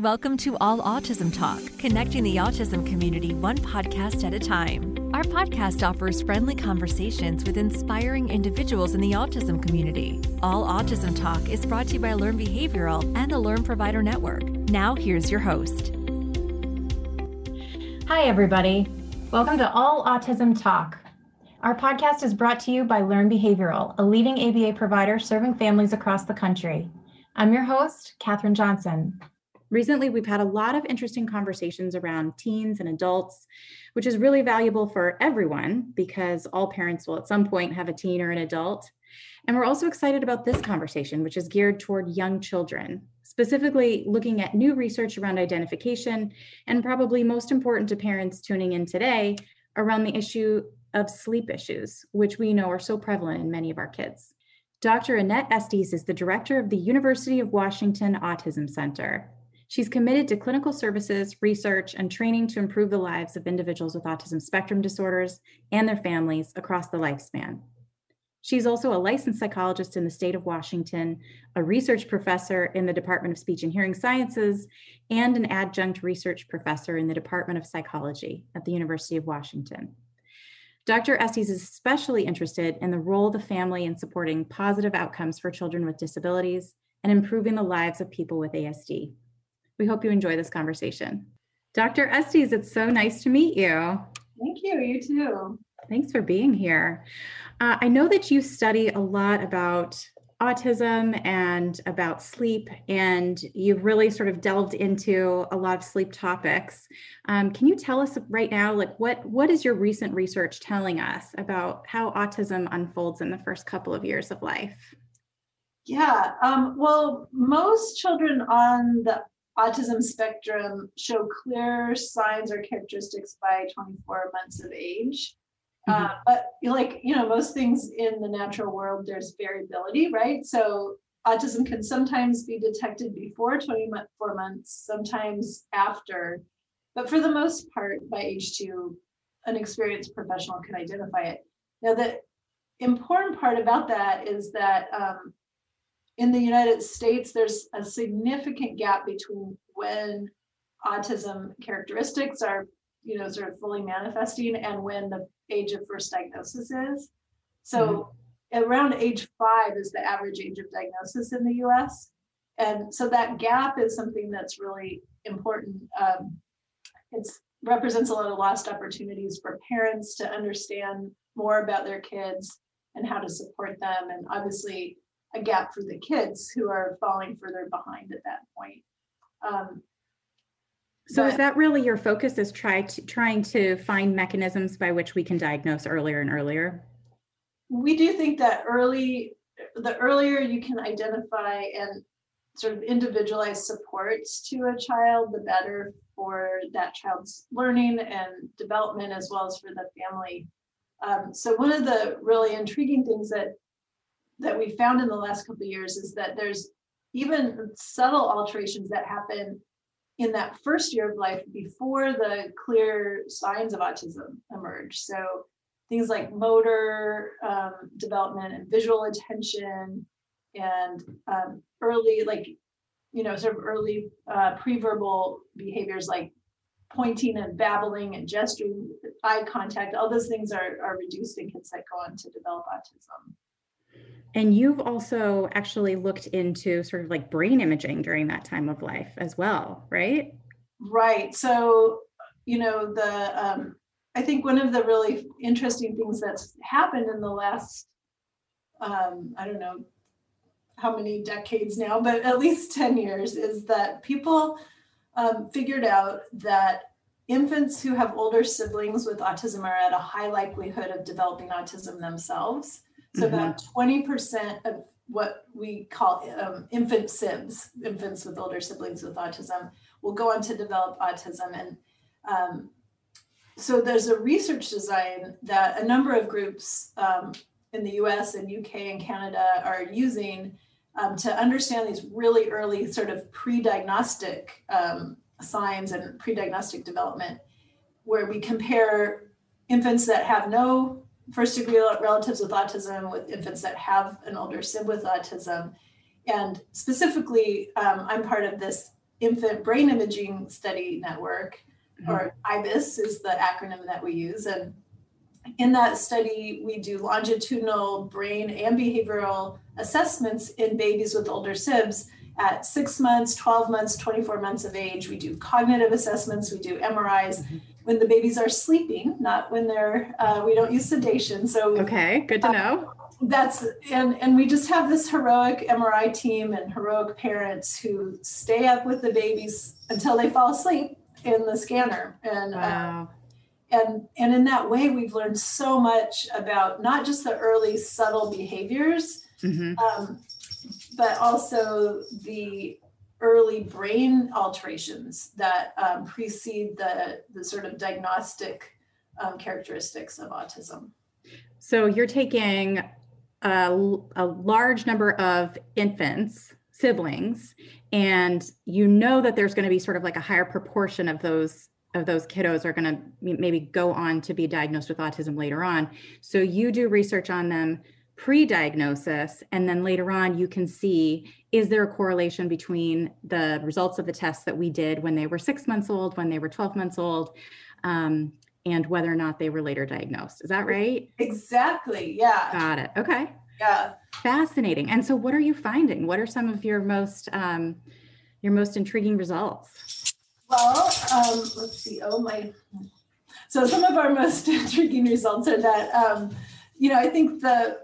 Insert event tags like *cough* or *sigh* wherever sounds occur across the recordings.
Welcome to All Autism Talk, connecting the autism community one podcast at a time. Our podcast offers friendly conversations with inspiring individuals in the autism community. All Autism Talk is brought to you by Learn Behavioral and the Learn Provider Network. Now, here's your host. Hi, everybody. Welcome to All Autism Talk. Our podcast is brought to you by Learn Behavioral, a leading ABA provider serving families across the country. I'm your host, Katherine Johnson. Recently, we've had a lot of interesting conversations around teens and adults, which is really valuable for everyone because all parents will at some point have a teen or an adult. And we're also excited about this conversation, which is geared toward young children, specifically looking at new research around identification, and probably most important to parents tuning in today around the issue of sleep issues, which we know are so prevalent in many of our kids. Dr. Annette Estes is the director of the University of Washington Autism Center. She's committed to clinical services, research, and training to improve the lives of individuals with autism spectrum disorders and their families across the lifespan. She's also a licensed psychologist in the state of Washington, a research professor in the Department of Speech and Hearing Sciences, and an adjunct research professor in the Department of Psychology at the University of Washington. Dr. Estes is especially interested in the role of the family in supporting positive outcomes for children with disabilities and improving the lives of people with ASD. We hope you enjoy this conversation. Dr. Estes, it's so nice to meet you. Thank you. You too. Thanks for being here. Uh, I know that you study a lot about autism and about sleep, and you've really sort of delved into a lot of sleep topics. Um, can you tell us right now, like what what is your recent research telling us about how autism unfolds in the first couple of years of life? Yeah, um, well, most children on the autism spectrum show clear signs or characteristics by 24 months of age. Mm-hmm. Uh, but like you know, most things in the natural world, there's variability, right? So autism can sometimes be detected before 24 months, sometimes after, but for the most part, by age two, an experienced professional can identify it. Now, the important part about that is that um, in the United States, there's a significant gap between when autism characteristics are, you know, sort of fully manifesting and when the age of first diagnosis is. So mm-hmm. around age five is the average age of diagnosis in the US. And so that gap is something that's really important. Um, it represents a lot of lost opportunities for parents to understand more about their kids and how to support them. And obviously, a gap for the kids who are falling further behind at that point. Um, so but, is that really your focus is try to, trying to find mechanisms by which we can diagnose earlier and earlier? We do think that early, the earlier you can identify and sort of individualize supports to a child, the better for that child's learning and development as well as for the family. Um, so one of the really intriguing things that that we found in the last couple of years is that there's even subtle alterations that happen in that first year of life before the clear signs of autism emerge. So things like motor um, development and visual attention and um, early, like, you know, sort of early uh, pre-verbal behaviors like pointing and babbling and gesturing, eye contact, all those things are, are reduced in kids that go on to develop autism. And you've also actually looked into sort of like brain imaging during that time of life as well, right? Right. So, you know, the um, I think one of the really interesting things that's happened in the last, um, I don't know how many decades now, but at least 10 years, is that people um, figured out that infants who have older siblings with autism are at a high likelihood of developing autism themselves. So mm-hmm. about 20% of what we call um, infant SIBs, infants with older siblings with autism, will go on to develop autism. And um, so there's a research design that a number of groups um, in the US and UK and Canada are using um, to understand these really early sort of pre-diagnostic um, signs and pre-diagnostic development, where we compare infants that have no first degree relatives with autism with infants that have an older sib with autism. And specifically, um, I'm part of this Infant Brain Imaging Study Network, Mhm. or IBIS is the acronym that we use. And in that study, we do longitudinal brain and behavioral assessments in babies with older SIBS at six months, 12 months, 24 months of age. We do cognitive assessments, we do MRIs Mhm. When the babies are sleeping, not when they're, uh, we don't use sedation. So Okay, good to know. that's and and we just have this heroic MRI team and heroic parents who stay up with the babies until they fall asleep in the scanner and uh, Wow. and and in that way we've learned so much about not just the early subtle behaviors Mhm. um, but also the early brain alterations that um, precede the the sort of diagnostic um, characteristics of autism So you're taking a, a large number of infants, siblings, and you know that there's going to be sort of like a higher proportion of those of those kiddos are going to maybe go on to be diagnosed with autism later on. So you do research on them pre-diagnosis and then later on you can see is there a correlation between the results of the tests that we did when they were six months old when they were 12 months old um, and whether or not they were later diagnosed. Is that right? exactly yeah. Got it okay. Yeah. Fascinating and so what are you finding? What are some of your most um, your most intriguing results? Well, um, let's see. Oh my. So some of our most *laughs* intriguing results are that, um, you know, I think the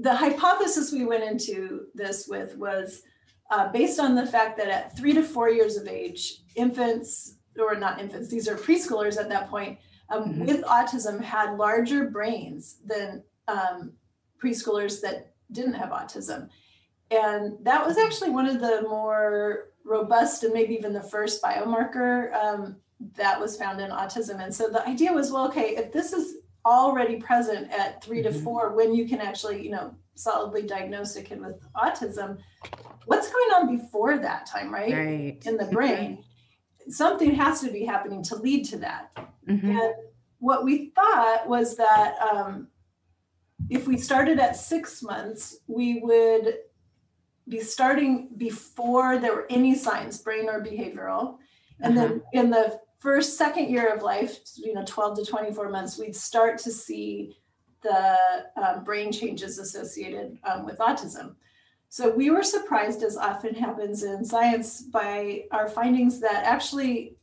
the hypothesis we went into this with was uh, based on the fact that at three to four years of age, infants or not infants, these are preschoolers at that point um, Mhm. with autism had larger brains than um, preschoolers that didn't have autism. And that was actually one of the more robust and maybe even the first biomarker um, that was found in autism. And so the idea was, well, okay, if this is already present at 3 to Mhm. four, when you can actually, you know, solidly diagnose a kid with autism, what's going on before that time, right? right In the brain. Something has to be happening to lead to that. Mhm. And what we thought was that um, if we started at six months, we would be starting before there were any signs, brain or behavioral. And then in the first, second year of life, you know, 12 to 24 months, we'd start to see the um, brain changes associated um, with autism. So we were surprised, as often happens in science, by our findings that actually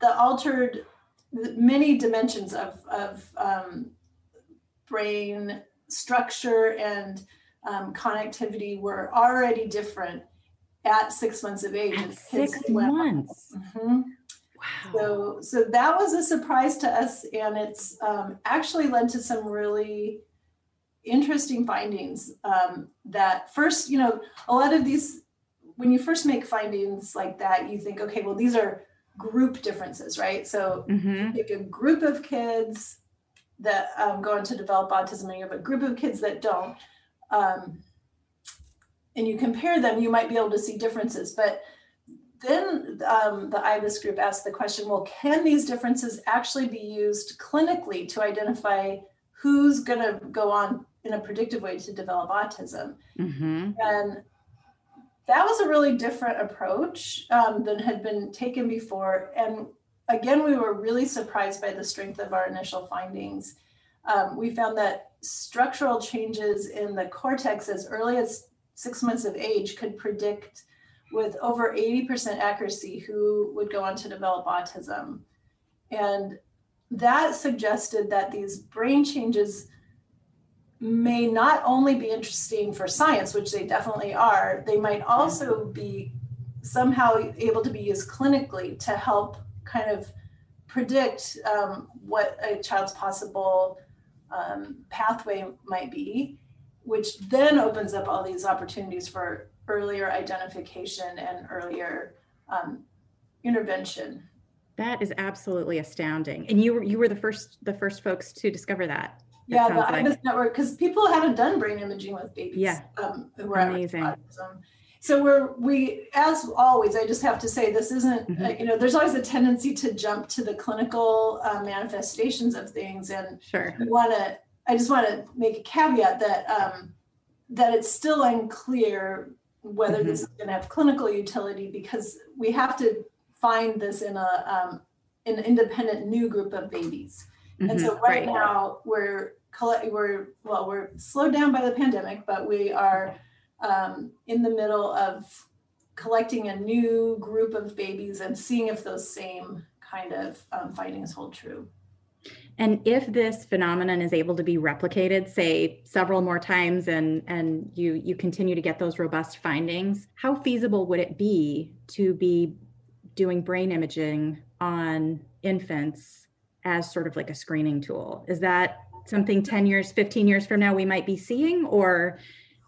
the altered the many dimensions of, of um, brain structure and um, connectivity were already different at six months of age. At six months Mhm. Wow So, so that was a surprise to us, and it's um, actually led to some really interesting findings. Um, that first, you know, a lot of these, when you first make findings like that, you think, okay, well, these are group differences, right? So, Mhm. pick a group of kids that um, go on to develop autism, and you have a group of kids that don't. Um, and you compare them, you might be able to see differences. But then um, the IBIS group asked the question well, can these differences actually be used clinically to identify who's going to go on in a predictive way to develop autism? Mhm. And that was a really different approach um, than had been taken before. And again, we were really surprised by the strength of our initial findings. Um, we found that structural changes in the cortex as early as six months of age could predict with over 80% accuracy who would go on to develop autism. And that suggested that these brain changes may not only be interesting for science, which they definitely are, they might also be somehow able to be used clinically to help kind of predict um, what a child's possible um, pathway might be, which then opens up all these opportunities for earlier identification and earlier um, intervention. that is absolutely astounding and you were you were the first the first folks to discover that Yeah, the like- IBIS network, because people haven't done brain imaging with babies. Yeah. Um, who risk Amazing. autism. So we're, we, as always, I just have to say, this isn't, uh, Mhm. you know, there's always a tendency to jump to the clinical uh, manifestations of things. And sure we want to, I just want to make a caveat that, um, that it's still unclear whether mm-hmm. this is going to have clinical utility because we have to find this in a um, an independent new group of babies. Mm-hmm. And so right, right, now we're we're well we're slowed down by the pandemic, but we are um, in the middle of collecting a new group of babies and seeing if those same kind of um, findings hold true. And if this phenomenon is able to be replicated, say several more times, and and you you continue to get those robust findings, how feasible would it be to be doing brain imaging on infants as sort of like a screening tool? Is that something 10 years, 15 years from now we might be seeing or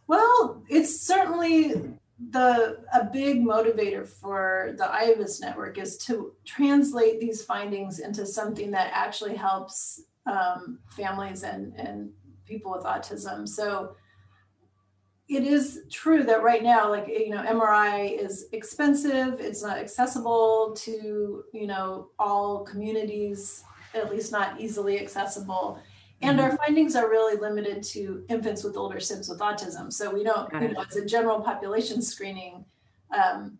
well, it's certainly the a big motivator for the IBIS network is to translate these findings into something that actually helps um, families and, and people with autism. So it is true that right now, like you know, MRI is expensive. It's not accessible to you know all communities, at least not easily accessible. And our mm-hmm. findings are really limited to infants with older SIBS with autism. So we don't, you know, as a general population screening, um,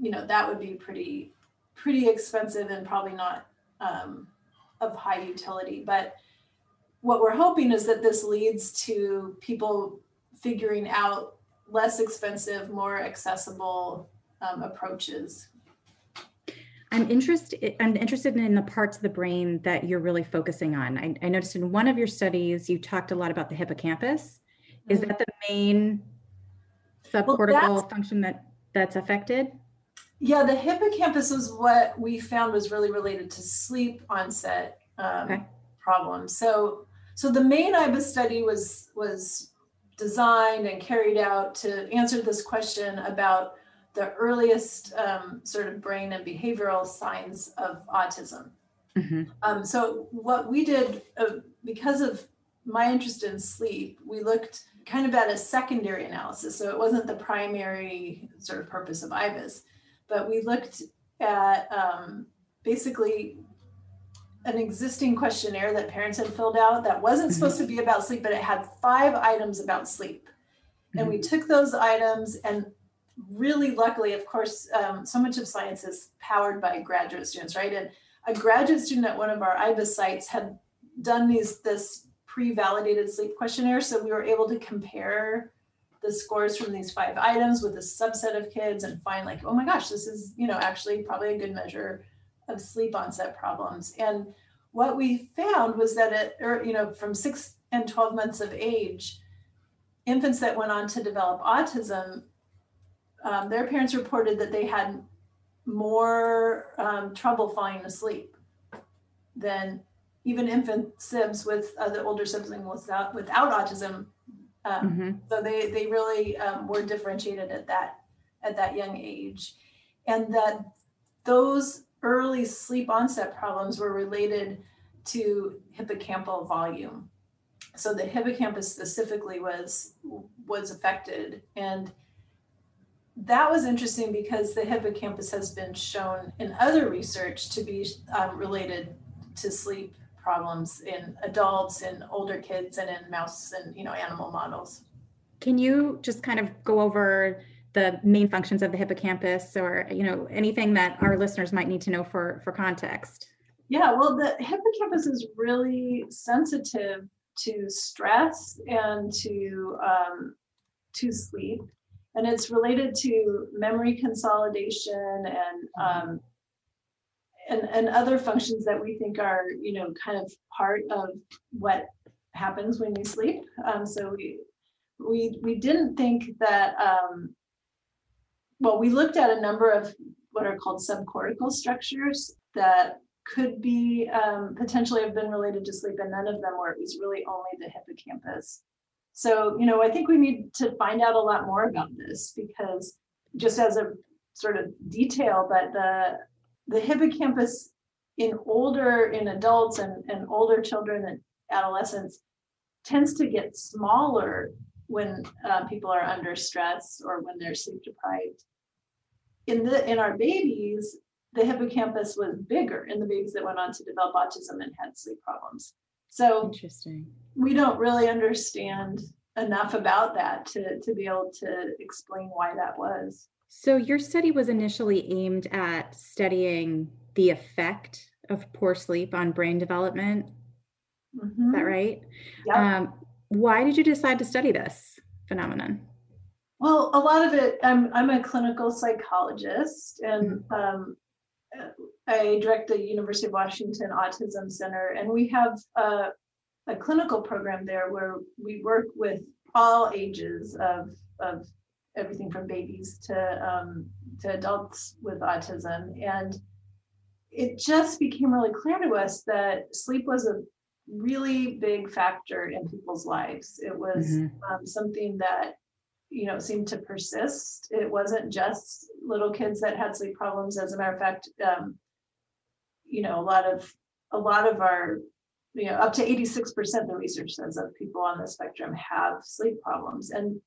you know, that would be pretty, pretty expensive and probably not um, of high utility. But what we're hoping is that this leads to people figuring out less expensive, more accessible um, approaches I'm interested. I'm interested in the parts of the brain that you're really focusing on. I, I noticed in one of your studies you talked a lot about the hippocampus. Is mm-hmm. that the main subcortical well, function that that's affected? Yeah, the hippocampus is what we found was really related to sleep onset um, okay. problems. So, so the main IBIS study was was designed and carried out to answer this question about the earliest um, sort of brain and behavioral signs of autism. Mm-hmm. Um, so, what we did, uh, because of my interest in sleep, we looked kind of at a secondary analysis. So, it wasn't the primary sort of purpose of IBIS, but we looked at um, basically an existing questionnaire that parents had filled out that wasn't mm-hmm. supposed to be about sleep, but it had five items about sleep. Mm-hmm. And we mm-hmm. took those items and really luckily, of course, um, so much of science is powered by graduate students, right? And a graduate student at one of our IBIS sites had done these this pre-validated sleep questionnaire, so we were able to compare the scores from these five items with a subset of kids and find like, oh my gosh, this is you know actually probably a good measure of sleep onset problems. And what we found was that it, or you know, from six and 12 months of age, infants that went on to develop autism um, their parents reported that they had more um, trouble falling asleep than even infant sibs with uh, the older sibling without without autism. Um, mm-hmm. So they they really um, were differentiated at that at that young age, and that those early sleep onset problems were related to hippocampal volume. So the hippocampus specifically was was affected, and that was interesting because the hippocampus has been shown in other research to be um, related to sleep problems in adults in older kids and in mouse and you know animal models. Can you just kind of go over the main functions of the hippocampus or you know anything that our listeners might need to know for for context? Yeah well the hippocampus is really sensitive to stress and to um, to sleep and it's related to memory consolidation and um, and, and other functions that we think are you know kind of part of what happens when we sleep. Um, so we we we didn't think that um, well we looked at a number of what are called subcortical structures that could be um, potentially have been related to sleep and none of them were. It was really only the hippocampus so, you know, I think we need to find out a lot more about this because just as a sort of detail, but the the hippocampus in older in adults and, and older children and adolescents tends to get smaller when uh, people are under stress or when they're sleep deprived. In the in our babies, the hippocampus was bigger in the babies that went on to develop autism and had sleep problems. So interesting. We don't really understand enough about that to, to be able to explain why that was. So, your study was initially aimed at studying the effect of poor sleep on brain development. Mm-hmm. Is that mm-hmm. right? Yeah. Um, why did you decide to study this phenomenon? Well, a lot of it, I'm, I'm a clinical psychologist and mm-hmm. um, I direct the University of Washington Autism Center, and we have a, a clinical program there where we work with all ages of, of everything from babies to um, to adults with autism, and it just became really clear to us that sleep was a really big factor in people's lives. It was mm-hmm. um, something that you know seemed to persist. It wasn't just little kids that had sleep problems. As a matter of fact, um, you know, a lot of a lot of our you know up to 86% the research says of people on the spectrum have sleep problems and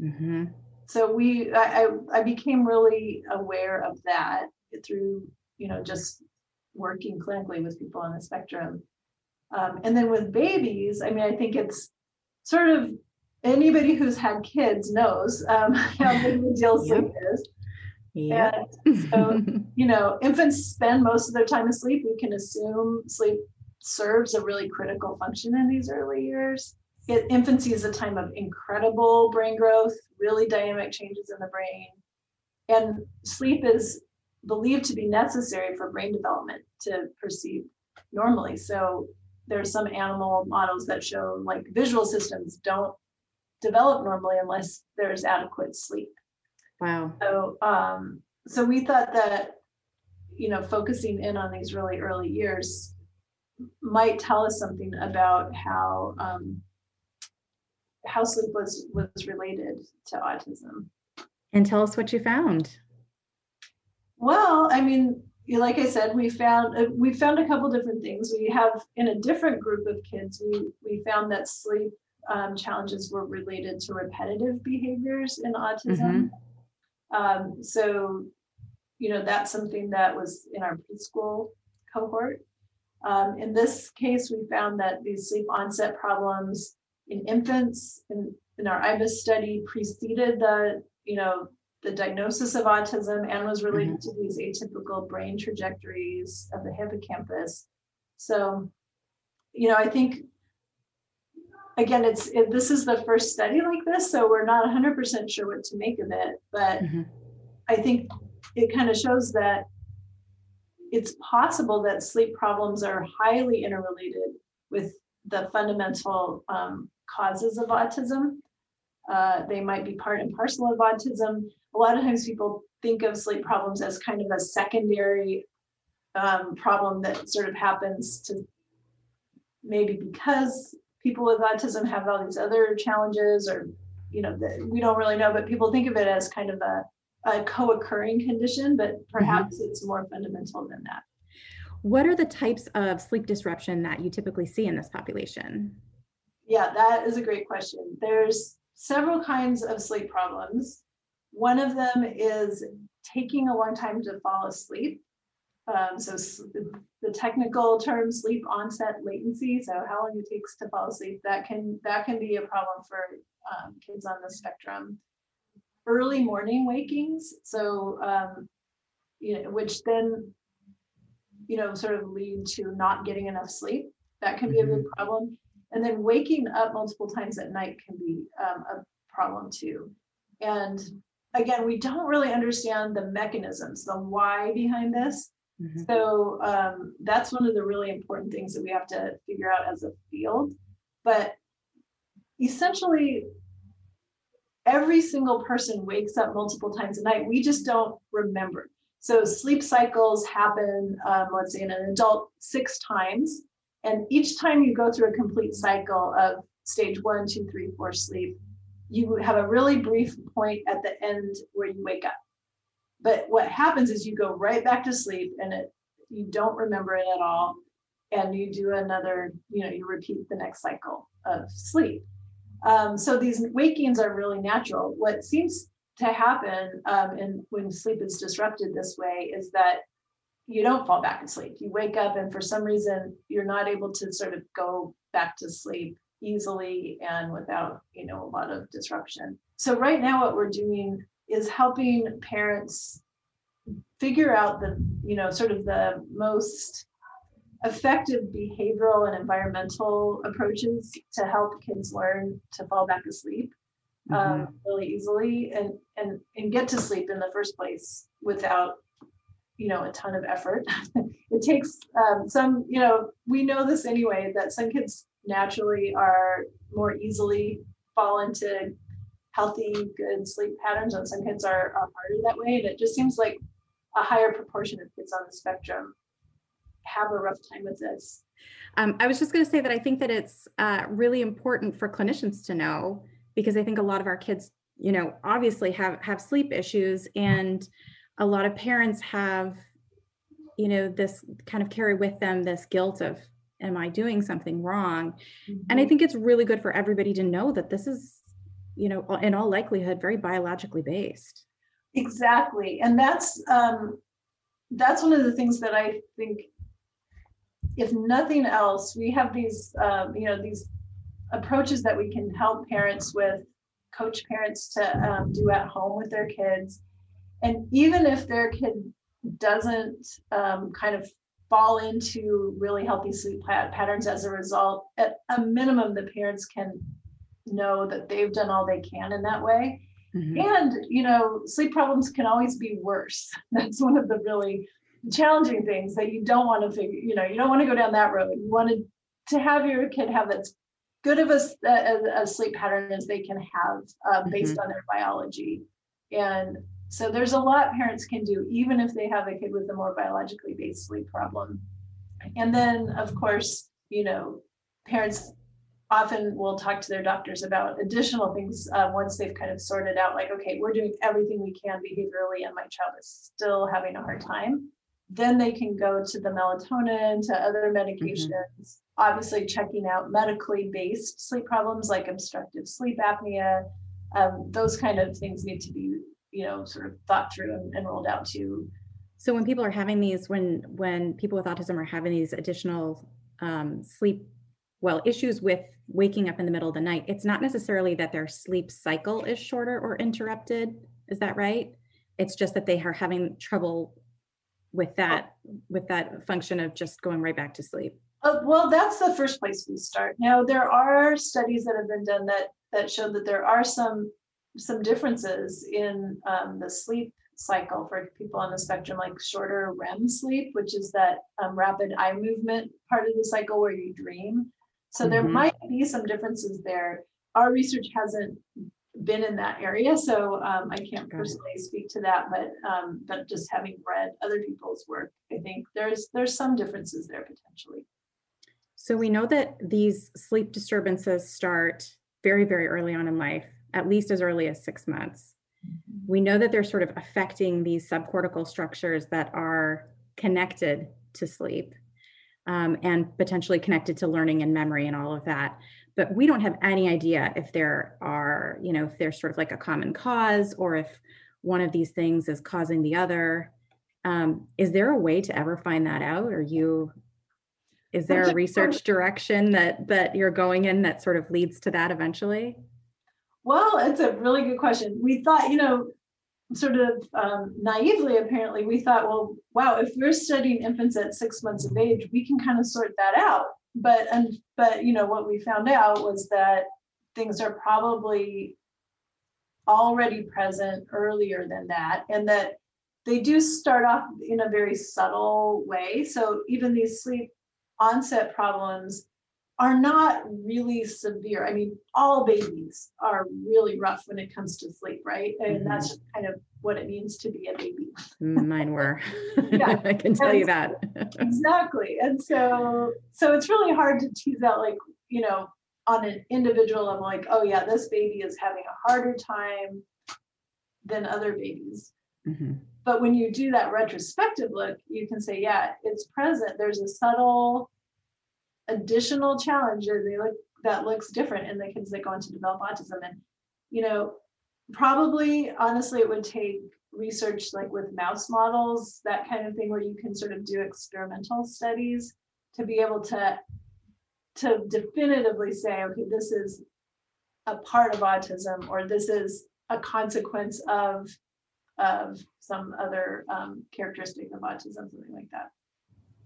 mm-hmm. so we I, I became really aware of that through you know just working clinically with people on the spectrum um, and then with babies i mean i think it's sort of anybody who's had kids knows um, *laughs* how big a deal sleep is. Yeah. And so, you know, infants spend most of their time asleep. We can assume sleep serves a really critical function in these early years. It, infancy is a time of incredible brain growth, really dynamic changes in the brain. And sleep is believed to be necessary for brain development to proceed normally. So there's some animal models that show like visual systems don't develop normally unless there's adequate sleep. Wow. So um, so we thought that you know focusing in on these really early years might tell us something about how um, how sleep was was related to autism. And tell us what you found. Well, I mean, like I said, we found uh, we found a couple different things. We have in a different group of kids, we we found that sleep um, challenges were related to repetitive behaviors in autism. Mm-hmm. Um, so, you know, that's something that was in our preschool cohort. Um, in this case, we found that these sleep onset problems in infants in, in our IBIS study preceded the, you know, the diagnosis of autism and was related mm-hmm. to these atypical brain trajectories of the hippocampus. So, you know, I think again, it's it, this is the first study like this, so we're not 100% sure what to make of it. But mm-hmm. I think it kind of shows that it's possible that sleep problems are highly interrelated with the fundamental um, causes of autism. Uh, they might be part and parcel of autism. A lot of times people think of sleep problems as kind of a secondary um, problem that sort of happens to maybe because people with autism have all these other challenges or you know we don't really know but people think of it as kind of a, a co-occurring condition but perhaps mm-hmm. it's more fundamental than that. What are the types of sleep disruption that you typically see in this population? Yeah that is a great question. There's several kinds of sleep problems. One of them is taking a long time to fall asleep um, so the technical term sleep onset latency, so how long it takes to fall asleep, that can that can be a problem for um, kids on the spectrum. Early morning wakings, so um, you know, which then you know sort of lead to not getting enough sleep. That can be a big mm-hmm. problem. And then waking up multiple times at night can be um, a problem too. And again, we don't really understand the mechanisms, the why behind this. Mm-hmm. So um, that's one of the really important things that we have to figure out as a field. But essentially, every single person wakes up multiple times a night. We just don't remember. So sleep cycles happen, um, let's say, in an adult six times. And each time you go through a complete cycle of stage one, two, three, four sleep, you have a really brief point at the end where you wake up. But what happens is you go right back to sleep and it you don't remember it at all. And you do another, you know, you repeat the next cycle of sleep. Um, so these wakings are really natural. What seems to happen um, and when sleep is disrupted this way is that you don't fall back asleep. You wake up and for some reason you're not able to sort of go back to sleep easily and without you know a lot of disruption so right now what we're doing is helping parents figure out the you know sort of the most effective behavioral and environmental approaches to help kids learn to fall back asleep um, mm-hmm. really easily and and and get to sleep in the first place without you know a ton of effort *laughs* it takes um, some you know we know this anyway that some kids naturally are more easily fall into healthy good sleep patterns and some kids are, are harder that way and it just seems like a higher proportion of kids on the spectrum have a rough time with this um, i was just going to say that i think that it's uh, really important for clinicians to know because i think a lot of our kids you know obviously have have sleep issues and a lot of parents have you know this kind of carry with them this guilt of am i doing something wrong mm-hmm. and i mm-hmm. think it's really good for everybody to know that this is you know in all likelihood very biologically based. Exactly and that's um that's one of the things that i think if nothing else we have these um, you know these approaches that we can help parents with coach parents to um, do at home with their kids. And even if their kid doesn't um, kind of fall into really healthy sleep patterns as a result, at a minimum, the parents can know that they've done all they can in that way. Mm-hmm. And, you know, sleep problems can always be worse. *laughs* That's one of the really challenging things that you don't want to figure, you know, you don't want to go down that road. You want to, to have your kid have as good of a, a, a sleep pattern as they can have uh, based mm-hmm. on their biology. And so there's a lot parents can do, even if they have a kid with a more biologically based sleep problem. And then, of course, you know, parents often will talk to their doctors about additional things uh, once they've kind of sorted out, like, okay, we're doing everything we can behaviorally, and my child is still having a hard time. Then they can go to the melatonin, to other medications, mm-hmm. obviously checking out medically based sleep problems like obstructive sleep apnea. Um, those kind of things need to be you know sort of thought through and, and rolled out to so when people are having these when when people with autism are having these additional um, sleep well issues with waking up in the middle of the night it's not necessarily that their sleep cycle is shorter or interrupted. Is that right? It's just that they are having trouble with that with that function of just going right back to sleep. Uh, well that's the first place we start. Now there are studies that have been done that that show that there are some some differences in um, the sleep cycle for people on the spectrum, like shorter REM sleep, which is that um, rapid eye movement part of the cycle where you dream. So mm-hmm. there might be some differences there. Our research hasn't been in that area, so um, I can't personally speak to that. But um, but just having read other people's work, I think there's there's some differences there potentially. So we know that these sleep disturbances start very very early on in life at least as early as six months. Mm-hmm. We know that they're sort of affecting these subcortical structures that are connected to sleep um, and potentially connected to learning and memory and all of that. But we don't have any idea if there are, you know, if there's sort of like a common cause or if one of these things is causing the other. Um, is there a way to ever find that out? Or you, is there a research direction that that you're going in that sort of leads to that eventually? Well, it's a really good question. We thought, you know, sort of um, naively, apparently, we thought, well, wow, if we're studying infants at six months of age, we can kind of sort that out. But and but you know what we found out was that things are probably already present earlier than that, and that they do start off in a very subtle way. So even these sleep onset problems are not really severe. I mean, all babies are really rough when it comes to sleep, right? And mm-hmm. that's kind of what it means to be a baby. Mm, mine were. *laughs* yeah, *laughs* I can tell and you that. exactly. And so, so it's really hard to tease out, like you know, on an individual level, like, oh yeah, this baby is having a harder time than other babies. Mm-hmm. But when you do that retrospective look, you can say, yeah, it's present. There's a subtle additional challenge they look that looks different in the kids that go on to develop autism and you know probably honestly it would take research like with mouse models that kind of thing where you can sort of do experimental studies to be able to to definitively say, okay, this is a part of autism or this is a consequence of of some other um, characteristic of autism, something like that.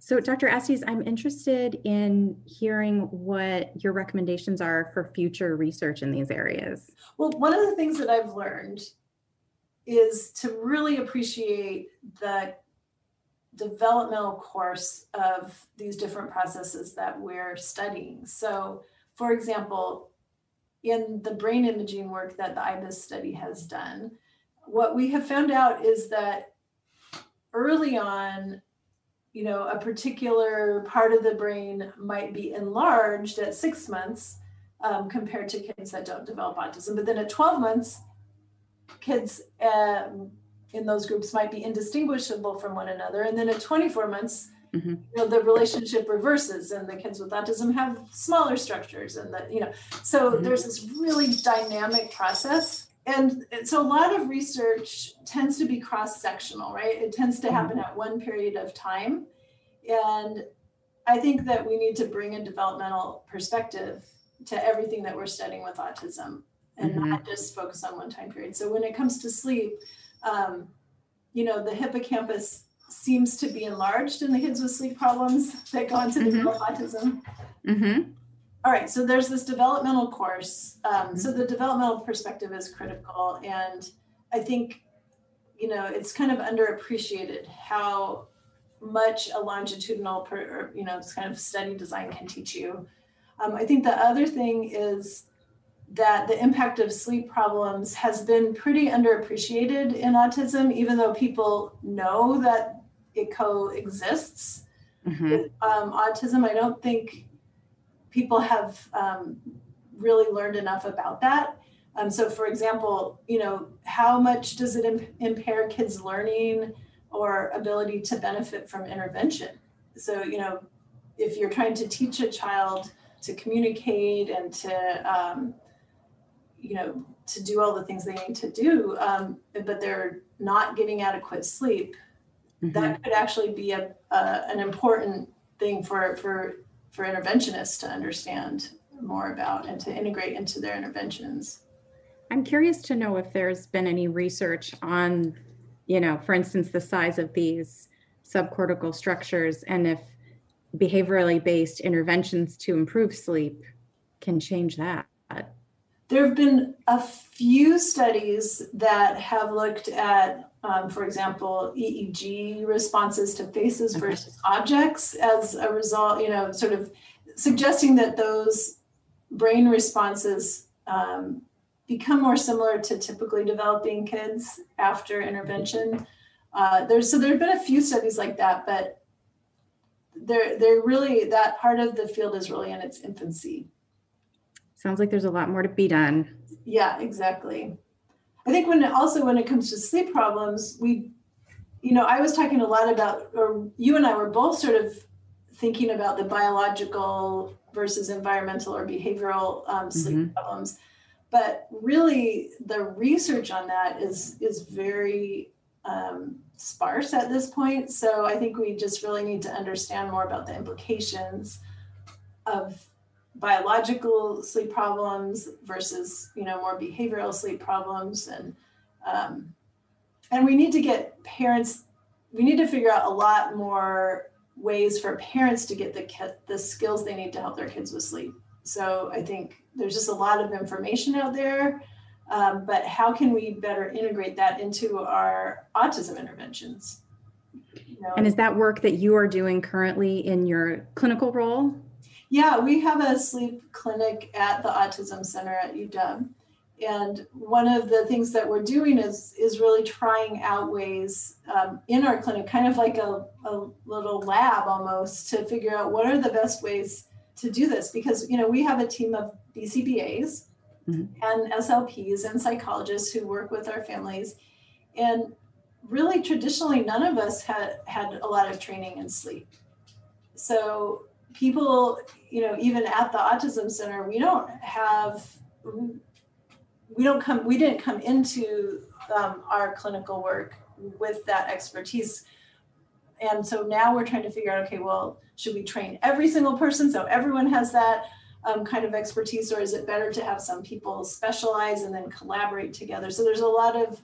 So, Dr. Estes, I'm interested in hearing what your recommendations are for future research in these areas. Well, one of the things that I've learned is to really appreciate the developmental course of these different processes that we're studying. So, for example, in the brain imaging work that the IBIS study has done, what we have found out is that early on, you know, a particular part of the brain might be enlarged at six months um, compared to kids that don't develop autism. But then at 12 months, kids uh, in those groups might be indistinguishable from one another. And then at 24 months, mm-hmm. you know, the relationship reverses and the kids with autism have smaller structures and that, you know, so mm-hmm. there's this really dynamic process and so a lot of research tends to be cross-sectional right it tends to happen mm-hmm. at one period of time and i think that we need to bring a developmental perspective to everything that we're studying with autism and mm-hmm. not just focus on one time period so when it comes to sleep um, you know the hippocampus seems to be enlarged in the kids with sleep problems that go on to mm-hmm. autism mm-hmm. All right, so there's this developmental course. Um, mm-hmm. So the developmental perspective is critical, and I think you know it's kind of underappreciated how much a longitudinal, per, or, you know, this kind of study design can teach you. Um, I think the other thing is that the impact of sleep problems has been pretty underappreciated in autism, even though people know that it coexists mm-hmm. with um, autism. I don't think people have um, really learned enough about that. Um, so, for example, you know, how much does it imp- impair kids' learning or ability to benefit from intervention? So, you know, if you're trying to teach a child to communicate and to, um, you know, to do all the things they need to do, um, but they're not getting adequate sleep, mm-hmm. that could actually be a, a an important thing for for for interventionists to understand more about and to integrate into their interventions. I'm curious to know if there's been any research on, you know, for instance, the size of these subcortical structures and if behaviorally based interventions to improve sleep can change that. There have been a few studies that have looked at, um, for example, EEG responses to faces okay. versus objects as a result, you know, sort of suggesting that those brain responses um, become more similar to typically developing kids after intervention. Uh, there's so there have been a few studies like that, but they're they're really that part of the field is really in its infancy. Sounds like there's a lot more to be done. Yeah, exactly. I think when it, also when it comes to sleep problems, we, you know, I was talking a lot about, or you and I were both sort of thinking about the biological versus environmental or behavioral um, sleep mm-hmm. problems. But really, the research on that is is very um, sparse at this point. So I think we just really need to understand more about the implications of biological sleep problems versus you know more behavioral sleep problems. And um, and we need to get parents we need to figure out a lot more ways for parents to get the the skills they need to help their kids with sleep. So i think there's just a lot of information out there um, but how can we better integrate that into our autism interventions? You know? and is that work that you are doing currently in your clinical role yeah, we have a sleep clinic at the Autism Center at UW. And one of the things that we're doing is is really trying out ways um, in our clinic, kind of like a, a little lab almost, to figure out what are the best ways to do this. Because you know we have a team of BCBAs mm-hmm. and SLPs and psychologists who work with our families, and really traditionally none of us had had a lot of training in sleep. So people, you know, even at the autism center, we don't have, we don't come, we didn't come into um, our clinical work with that expertise. and so now we're trying to figure out, okay, well, should we train every single person so everyone has that um, kind of expertise, or is it better to have some people specialize and then collaborate together? So there's a lot of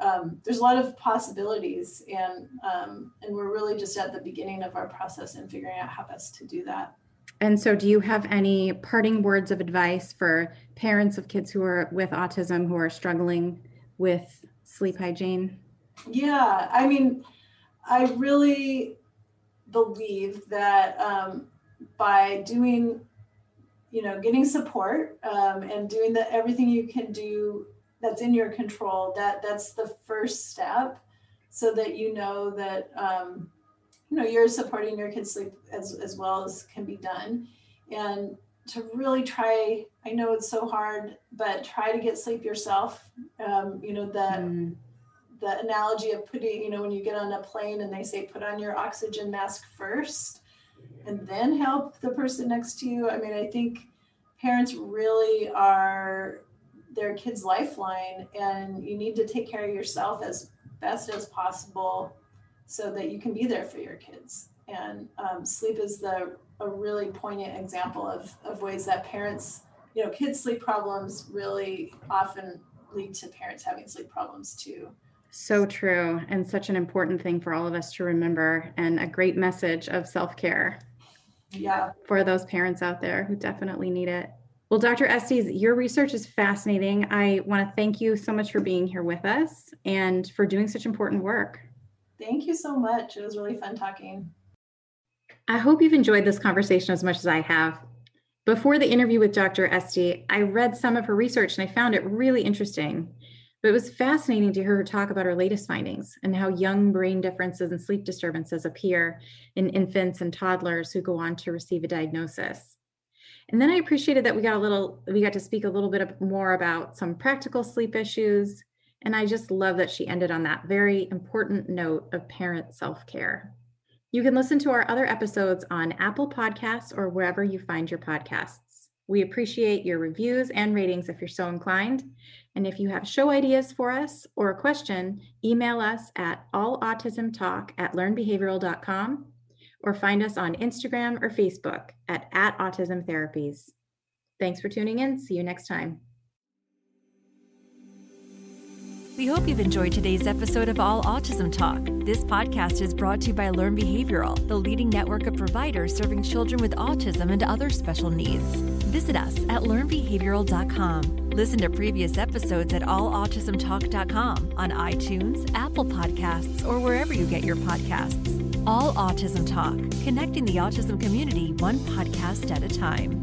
um, there's a lot of possibilities, and um, and we're really just at the beginning of our process and figuring out how best to do that. And so, do you have any parting words of advice for parents of kids who are with autism who are struggling with sleep hygiene? Yeah, I mean, I really believe that um, by doing, you know, getting support um, and doing the everything you can do that's in your control, that that's the first step, so that you know that um, you know you're supporting your kids' sleep as as well as can be done, and to really try. I know it's so hard, but try to get sleep yourself. Um, you know that. Mm the analogy of putting, you know, when you get on a plane and they say put on your oxygen mask first and then help the person next to you. I mean, I think parents really are their kids' lifeline, and you need to take care of yourself as best as possible so that you can be there for your kids. And um, sleep is the a really poignant example of, of ways that parents, you know, kids' sleep problems really often lead to parents having sleep problems too. So true, and such an important thing for all of us to remember, and a great message of self care. Yeah. For those parents out there who definitely need it. Well, Dr. Estes, your research is fascinating. I want to thank you so much for being here with us and for doing such important work. Thank you so much. It was really fun talking. I hope you've enjoyed this conversation as much as I have. Before the interview with Dr. Estes, I read some of her research and I found it really interesting. But it was fascinating to hear her talk about her latest findings and how young brain differences and sleep disturbances appear in infants and toddlers who go on to receive a diagnosis. And then I appreciated that we got a little, we got to speak a little bit more about some practical sleep issues. And I just love that she ended on that very important note of parent self care. You can listen to our other episodes on Apple Podcasts or wherever you find your podcasts. We appreciate your reviews and ratings if you're so inclined. And if you have show ideas for us or a question, email us at allautismtalk at learnbehavioral.com or find us on Instagram or Facebook at, at Autism Therapies. Thanks for tuning in. See you next time. We hope you've enjoyed today's episode of All Autism Talk. This podcast is brought to you by Learn Behavioral, the leading network of providers serving children with autism and other special needs. Visit us at learnbehavioral.com. Listen to previous episodes at allautismtalk.com on iTunes, Apple Podcasts, or wherever you get your podcasts. All Autism Talk, connecting the autism community one podcast at a time.